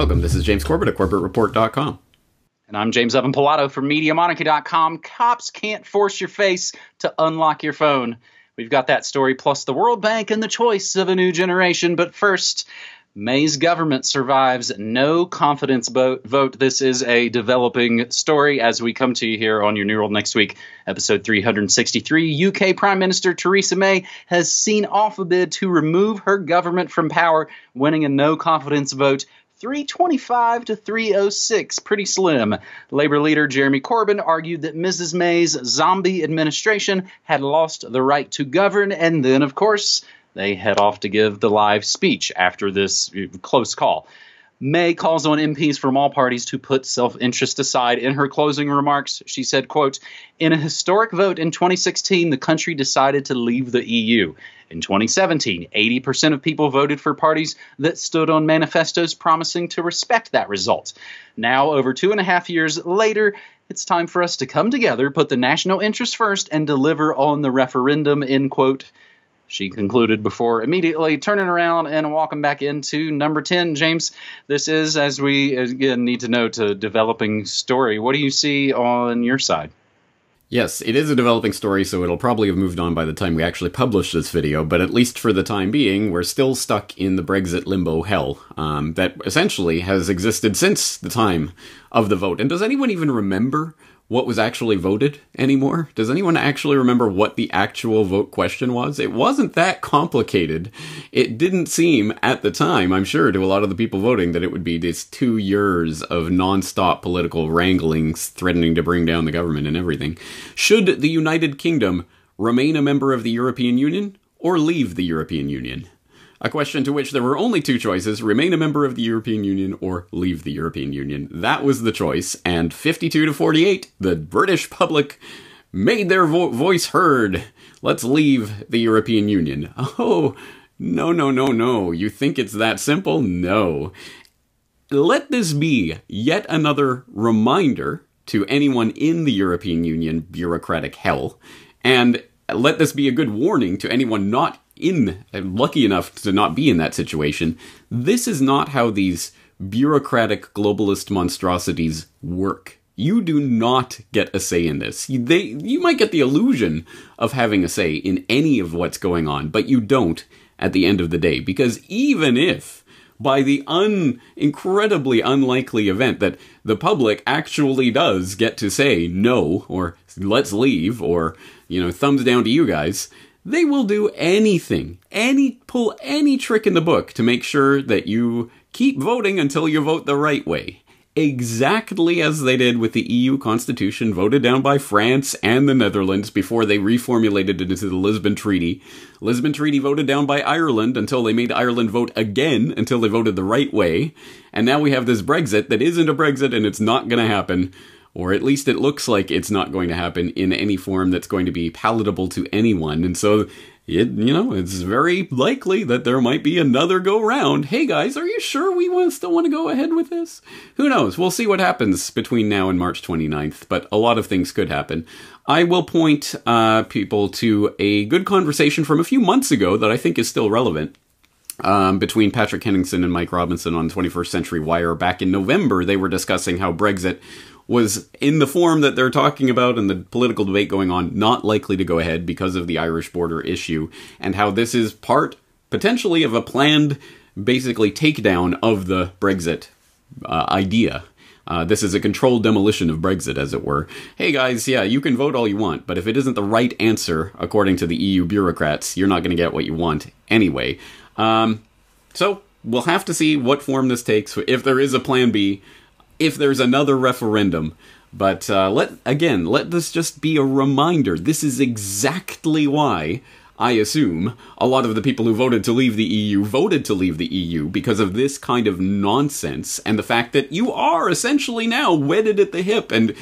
Welcome. This is James Corbett at CorbettReport.com. And I'm James Evan Pilato from MediaMonarchy.com. Cops can't force your face to unlock your phone. We've got that story plus the World Bank and the choice of a new generation. But first, May's government survives no confidence vote. This is a developing story as we come to you here on your New World next week, episode 363. UK Prime Minister Theresa May has seen off a bid to remove her government from power, winning a no confidence vote 325 to 306, pretty slim. Labor leader Jeremy Corbyn argued that Mrs. May's zombie administration had lost the right to govern, and then, of course, they head off to give the live speech after this uh, close call. May calls on MPs from all parties to put self-interest aside. In her closing remarks, she said, quote, "In a historic vote in 2016, the country decided to leave the EU. In 2017, 80% of people voted for parties that stood on manifestos promising to respect that result. Now, over two and a half years later, it's time for us to come together, put the national interest first, and deliver on the referendum, end quote she concluded before immediately turning around and walking back into number 10. James, this is, as we again need to note, a developing story. What do you see on your side? Yes, it is a developing story, so it'll probably have moved on by the time we actually publish this video, but at least for the time being, we're still stuck in the Brexit limbo hell um, that essentially has existed since the time of the vote. And does anyone even remember what was actually voted anymore? Does anyone actually remember what the actual vote question was? It wasn't that complicated. It didn't seem at the time, I'm sure, to a lot of the people voting that it would be this two years of nonstop political wranglings threatening to bring down the government and everything. Should the United Kingdom remain a member of the European Union or leave the European Union? A question to which there were only two choices remain a member of the European Union or leave the European Union. That was the choice, and 52 to 48, the British public made their vo- voice heard. Let's leave the European Union. Oh, no, no, no, no. You think it's that simple? No. Let this be yet another reminder to anyone in the European Union bureaucratic hell, and let this be a good warning to anyone not in lucky enough to not be in that situation. This is not how these bureaucratic globalist monstrosities work. You do not get a say in this. They you might get the illusion of having a say in any of what's going on, but you don't at the end of the day because even if by the un incredibly unlikely event that the public actually does get to say no or let's leave or you know thumbs down to you guys they will do anything, any pull any trick in the book to make sure that you keep voting until you vote the right way. Exactly as they did with the EU constitution voted down by France and the Netherlands before they reformulated it into the Lisbon Treaty. Lisbon Treaty voted down by Ireland until they made Ireland vote again until they voted the right way. And now we have this Brexit that isn't a Brexit and it's not going to happen or at least it looks like it's not going to happen in any form that's going to be palatable to anyone. And so, it, you know, it's very likely that there might be another go round. Hey guys, are you sure we want, still want to go ahead with this? Who knows? We'll see what happens between now and March 29th, but a lot of things could happen. I will point uh, people to a good conversation from a few months ago that I think is still relevant. Um, between Patrick Henningsen and Mike Robinson on 21st Century Wire back in November, they were discussing how Brexit was in the form that they're talking about and the political debate going on not likely to go ahead because of the Irish border issue and how this is part potentially of a planned basically takedown of the Brexit uh, idea. Uh, this is a controlled demolition of Brexit, as it were. Hey guys, yeah, you can vote all you want, but if it isn't the right answer, according to the EU bureaucrats, you're not going to get what you want anyway. Um, so, we'll have to see what form this takes. If there is a plan B, if there's another referendum. But uh, let again, let this just be a reminder. This is exactly why I assume a lot of the people who voted to leave the EU voted to leave the EU because of this kind of nonsense and the fact that you are essentially now wedded at the hip and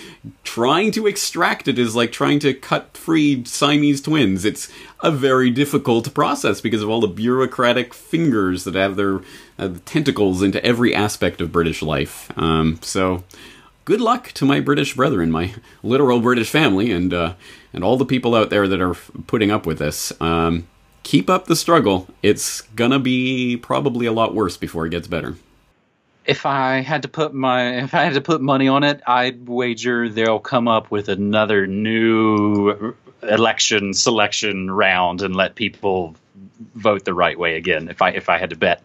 trying to extract it is like trying to cut free Siamese twins. It's a very difficult process because of all the bureaucratic fingers that have their uh, tentacles into every aspect of British life. Um, so, good luck to my British brethren, my literal British family, and uh, and all the people out there that are putting up with this. Um, keep up the struggle. It's gonna be probably a lot worse before it gets better if I had to put my if I had to put money on it, I'd wager they'll come up with another new election selection round and let people vote the right way again. If I if I had to bet.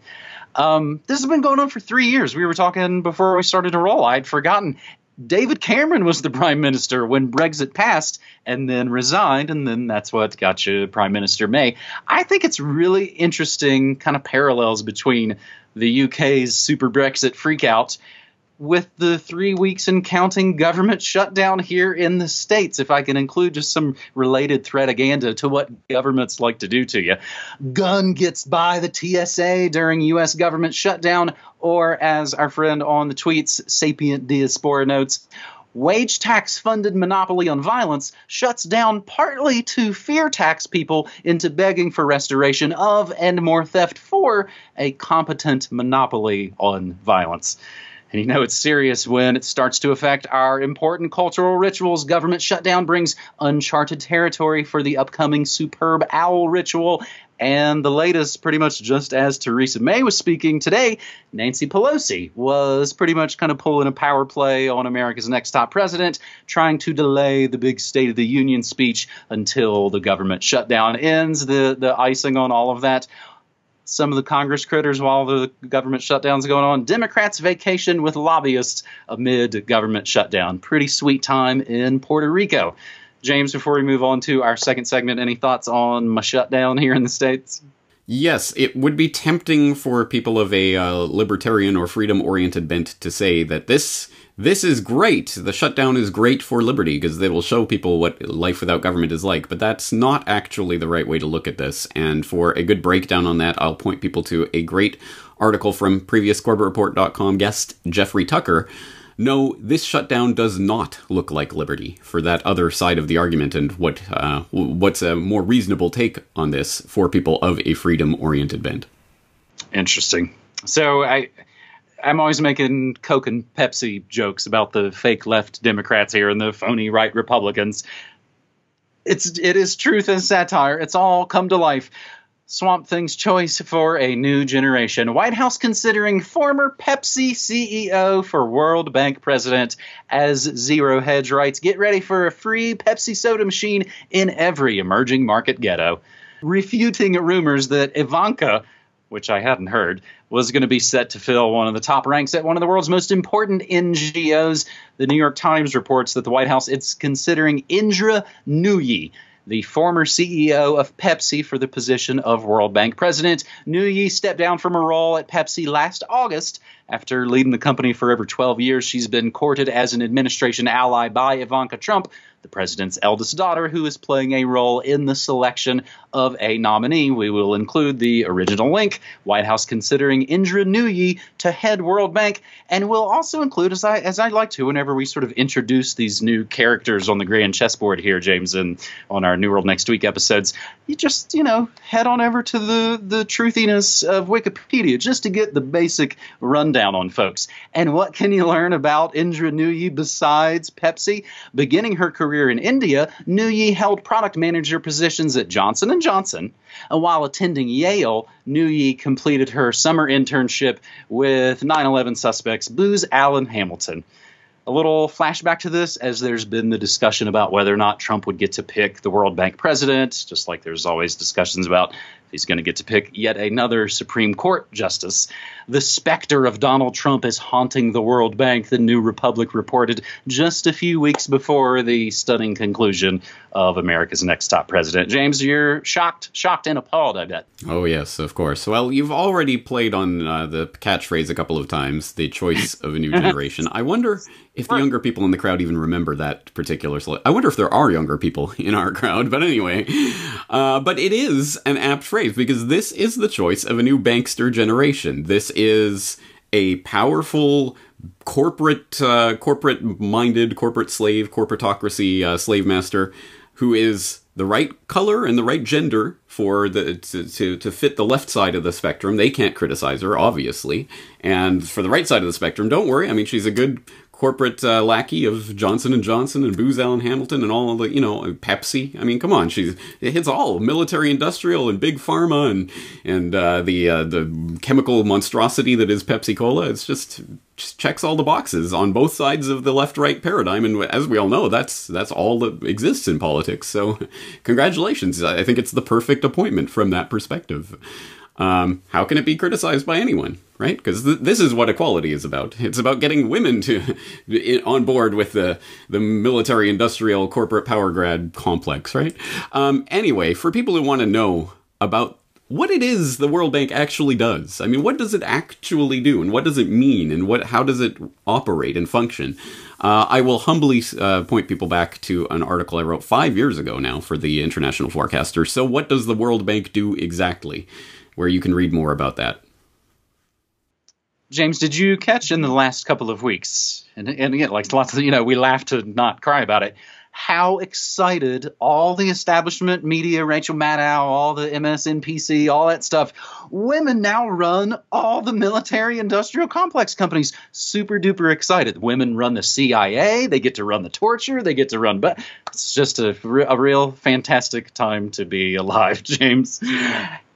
Um, this has been going on for three years. We were talking before we started to roll. I'd forgotten. David Cameron was the prime minister when Brexit passed and then resigned, and then that's what got you Prime Minister May. I think it's really interesting kind of parallels between the UK's super Brexit freakout with the three weeks and counting government shutdown here in the States, if I can include just some related threataganda to what governments like to do to you. Gun gets by the TSA during U.S. government shutdown, or as our friend on the tweets, Sapient Diaspora notes, wage tax funded monopoly on violence shuts down partly to fear tax people into begging for restoration of and more theft for a competent monopoly on violence. And you know it's serious when it starts to affect our important cultural rituals. Government shutdown brings uncharted territory for the upcoming superb owl ritual. And the latest, pretty much just as Theresa May was speaking today, Nancy Pelosi was pretty much kind of pulling a power play on America's next top president, trying to delay the big State of the Union speech until the government shutdown ends. The, the icing on all of that some of the Congress critters while the government shutdown's going on. Democrats vacation with lobbyists amid government shutdown. Pretty sweet time in Puerto Rico. James, before we move on to our second segment, any thoughts on my shutdown here in the States? Yes, it would be tempting for people of a uh, libertarian or freedom oriented bent to say that this this is great. The shutdown is great for liberty because they will show people what life without government is like. But that's not actually the right way to look at this. And for a good breakdown on that, I'll point people to a great article from previous CorbettReport.com guest Jeffrey Tucker. No, this shutdown does not look like liberty for that other side of the argument, and what uh, what's a more reasonable take on this for people of a freedom-oriented bent. Interesting. So I I'm always making Coke and Pepsi jokes about the fake left Democrats here and the phony right Republicans. It's it is truth and satire. It's all come to life. Swamp Thing's choice for a new generation. White House considering former Pepsi CEO for World Bank president as Zero Hedge writes. Get ready for a free Pepsi soda machine in every emerging market ghetto. Refuting rumors that Ivanka which I hadn't heard, was going to be set to fill one of the top ranks at one of the world's most important NGOs. The New York Times reports that the White House is considering Indra Nooyi, the former CEO of Pepsi, for the position of World Bank president. Nooyi stepped down from her role at Pepsi last August after leading the company for over 12 years. She's been courted as an administration ally by Ivanka Trump, the president's eldest daughter, who is playing a role in the selection of a nominee. We will include the original link, White House considering Indra Nooyi to head World Bank, and we'll also include, as I as I like to, whenever we sort of introduce these new characters on the grand chessboard here, James, and on our New World Next Week episodes, you just you know head on over to the the truthiness of Wikipedia just to get the basic rundown on folks. And what can you learn about Indra Nooyi besides Pepsi? Beginning her career in India, Nooyi held product manager positions at Johnson & Johnson. And while attending Yale, Nooyi completed her summer internship with 9/11 suspects Booz Allen Hamilton. A little flashback to this, as there's been the discussion about whether or not Trump would get to pick the World Bank president, just like there's always discussions about He's going to get to pick yet another Supreme Court justice. The specter of Donald Trump is haunting the World Bank, the New Republic reported just a few weeks before the stunning conclusion of America's next top president. James, you're shocked, shocked and appalled, I bet. Oh, yes, of course. Well, you've already played on uh, the catchphrase a couple of times the choice of a new generation. I wonder if the younger people in the crowd even remember that particular sl- I wonder if there are younger people in our crowd, but anyway. Uh, but it is an apt phrase because this is the choice of a new bankster generation. This is a powerful corporate, uh, corporate minded, corporate slave, corporatocracy uh, slave master who is the right color and the right gender for the to, to, to fit the left side of the spectrum. They can't criticize her, obviously. And for the right side of the spectrum, don't worry. I mean, she's a good corporate uh, lackey of Johnson and Johnson and Booz Allen Hamilton and all the you know Pepsi. I mean, come on, she's it hits all military, industrial, and big pharma and and uh, the uh, the chemical monstrosity that is Pepsi Cola. It's just just checks all the boxes on both sides of the left right paradigm, and as we all know, that's that's all that exists in politics. So, congratulations! I think it's the perfect appointment from that perspective. Um, how can it be criticized by anyone, right? Because th- this is what equality is about. It's about getting women to on board with the the military, industrial, corporate power grad complex, right? Um, anyway, for people who want to know about what it is the World Bank actually does, I mean, what does it actually do, and what does it mean, and what how does it operate and function? Uh, I will humbly uh, point people back to an article I wrote five years ago now for the International Forecaster. So, what does the World Bank do exactly? where you can read more about that. James, did you catch in the last couple of weeks, and, and again, like lots of, you know, we laugh to not cry about it, how excited all the establishment media, Rachel Maddow, all the MSNBC, all that stuff, women now run all the military industrial complex companies. Super duper excited. Women run the CIA, they get to run the torture, they get to run, but it's just a, a real fantastic time to be alive, James.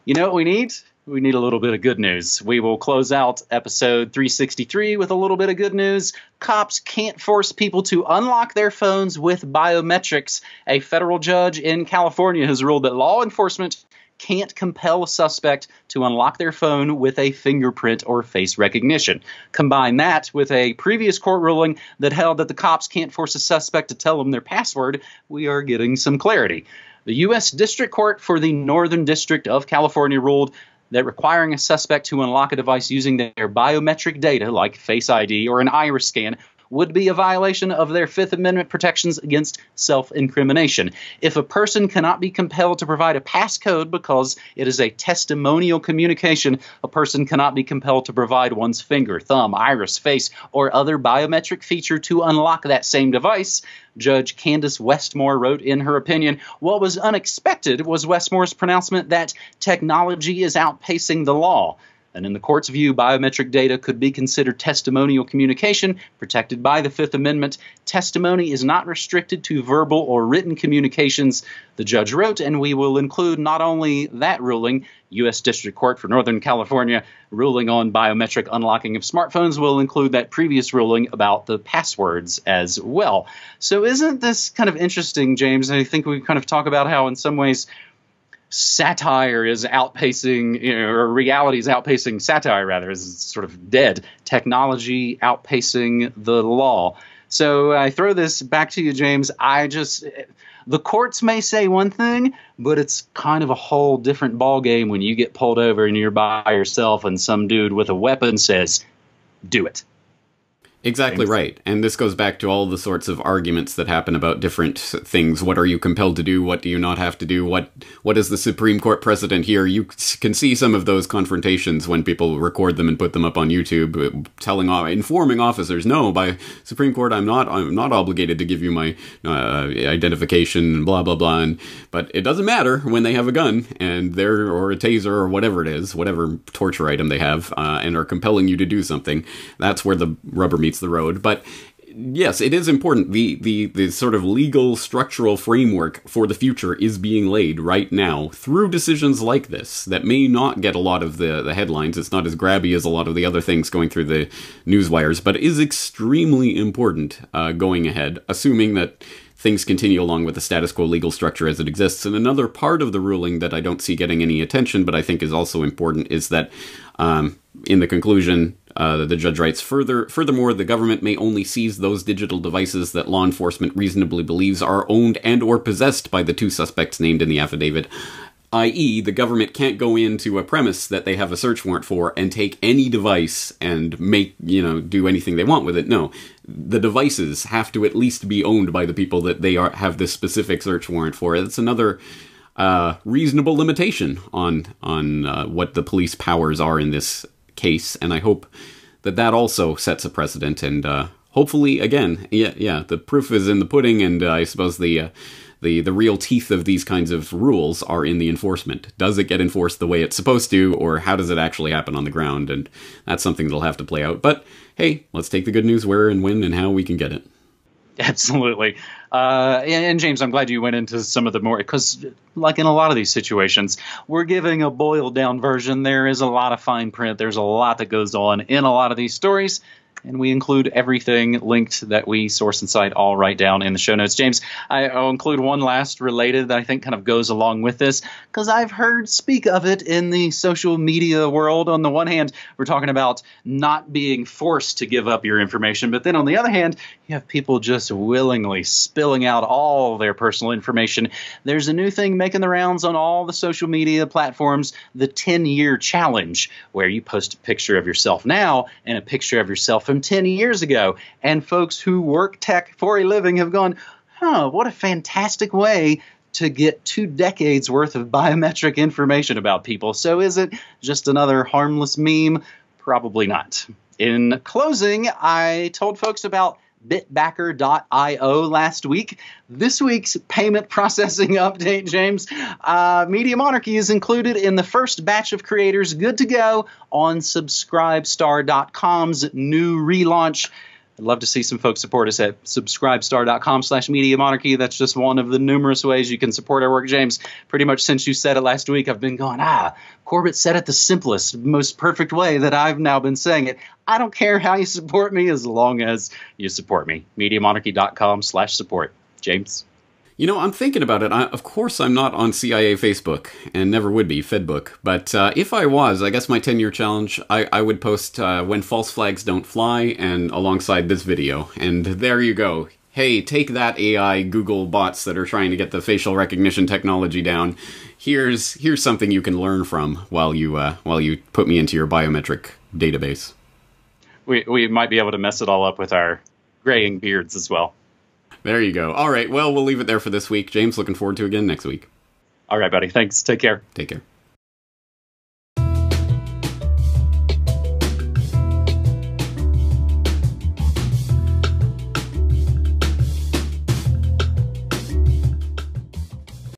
You know what we need? We need a little bit of good news. We will close out episode 363 with a little bit of good news. Cops can't force people to unlock their phones with biometrics. A federal judge in California has ruled that law enforcement can't compel a suspect to unlock their phone with a fingerprint or face recognition. Combine that with a previous court ruling that held that the cops can't force a suspect to tell them their password, we are getting some clarity. The U.S. District Court for the Northern District of California ruled that requiring a suspect to unlock a device using their biometric data, like Face ID or an iris scan, would be a violation of their Fifth Amendment protections against self incrimination. If a person cannot be compelled to provide a passcode because it is a testimonial communication, a person cannot be compelled to provide one's finger, thumb, iris, face, or other biometric feature to unlock that same device. Judge Kandis Westmore wrote in her opinion What was unexpected was Westmore's pronouncement that technology is outpacing the law. And in the court's view, biometric data could be considered testimonial communication protected by the Fifth Amendment. Testimony is not restricted to verbal or written communications, the judge wrote, and we will include not only that ruling, U.S. District Court for Northern California ruling on biometric unlocking of smartphones will include that previous ruling about the passwords as well. So, isn't this kind of interesting, James? I think we kind of talk about how, in some ways, satire is outpacing, you know, or reality is outpacing satire, rather, is sort of dead. Technology outpacing the law. So I throw this back to you, James. I just the courts may say one thing, but it's kind of a whole different ball game when you get pulled over and you're by yourself and some dude with a weapon says, "Do it." Exactly right. And this goes back to all the sorts of arguments that happen about different things. What are you compelled to do? What do you not have to do? What what is the Supreme Court precedent here? You can see some of those confrontations when people record them and put them up on YouTube, uh, telling informing officers, "No, by Supreme Court, I'm not I'm not obligated to give you my uh, identification." Blah blah blah. And, but it doesn't matter when they have a gun and they're or a taser or whatever it is, whatever torture item they have, uh, and are compelling you to do something. That's where the rubber meets the road. But yes, it is important. The, the, the sort of legal structural framework for the future is being laid right now through decisions like this that may not get a lot of the, the headlines. It's not as grabby as a lot of the other things going through the news wires, but is extremely important uh, going ahead, assuming that things continue along with the status quo legal structure as it exists. And another part of the ruling that I don't see getting any attention, but I think is also important, is that um, in the conclusion, uh, the judge writes further. Furthermore, the government may only seize those digital devices that law enforcement reasonably believes are owned and or possessed by the two suspects named in the affidavit. I.e., the government can't go into a premise that they have a search warrant for and take any device and make, you know, do anything they want with it. No. The devices have to at least be owned by the people that they are have this specific search warrant for. It's another uh, reasonable limitation on on uh, what the police powers are in this case, and I hope that that also sets a precedent. And uh, hopefully, again, yeah, yeah, the proof is in the pudding, and uh, I suppose the uh, the the real teeth of these kinds of rules are in the enforcement. Does it get enforced the way it's supposed to, or how does it actually happen on the ground? And that's something that'll have to play out. But hey, let's take the good news where and when and how we can get it. Absolutely. Uh, and, and, James, I'm glad you went into some of the more, because like in a lot of these situations, we're giving a boiled down version. There is a lot of fine print, there's a lot that goes on in a lot of these stories and we include everything linked that we source and cite all right down in the show notes. James, I, will include one last related that I think kind of goes along with this because I've heard speak of it in the social media world. On the one hand, we're talking about not being forced to give up your information, but then on the other hand, you have people just willingly spilling out all their personal information. There's a new thing making the rounds on all the social media platforms the 10 year challenge, where you post a picture of yourself now and a picture of yourself from 10 years ago. And folks who work tech for a living have gone, huh, what a fantastic way to get two decades worth of biometric information about people. So is it just another harmless meme? Probably not. In closing, I told folks about bitbacker.io last week. This week's payment processing update, James. Uh, Media Monarchy is included in the first batch of creators good to go on subscribestar.com's new relaunch. I'd love to see some folks support us at subscribestar.com slash media monarchy. That's just one of the numerous ways you can support our work, James. Pretty much since you said it last week, I've been going, ah, Corbett said it the simplest, most perfect way that I've now been saying it. I don't care how you support me as long as you support me. MediaMonarchy.com slash support. James? You know, I'm thinking about it. I, of course, I'm not on CIA Facebook and never would be, Fedbook. But uh, if I was, I guess my 10 year challenge, I, I would post uh, When False Flags Don't Fly and alongside this video. And there you go. Hey, take that AI Google bots that are trying to get the facial recognition technology down. Here's here's something you can learn from while you uh, while you put me into your biometric database. We we might be able to mess it all up with our graying beards as well. There you go. All right. Well, we'll leave it there for this week. James, looking forward to again next week. All right, buddy. Thanks. Take care. Take care.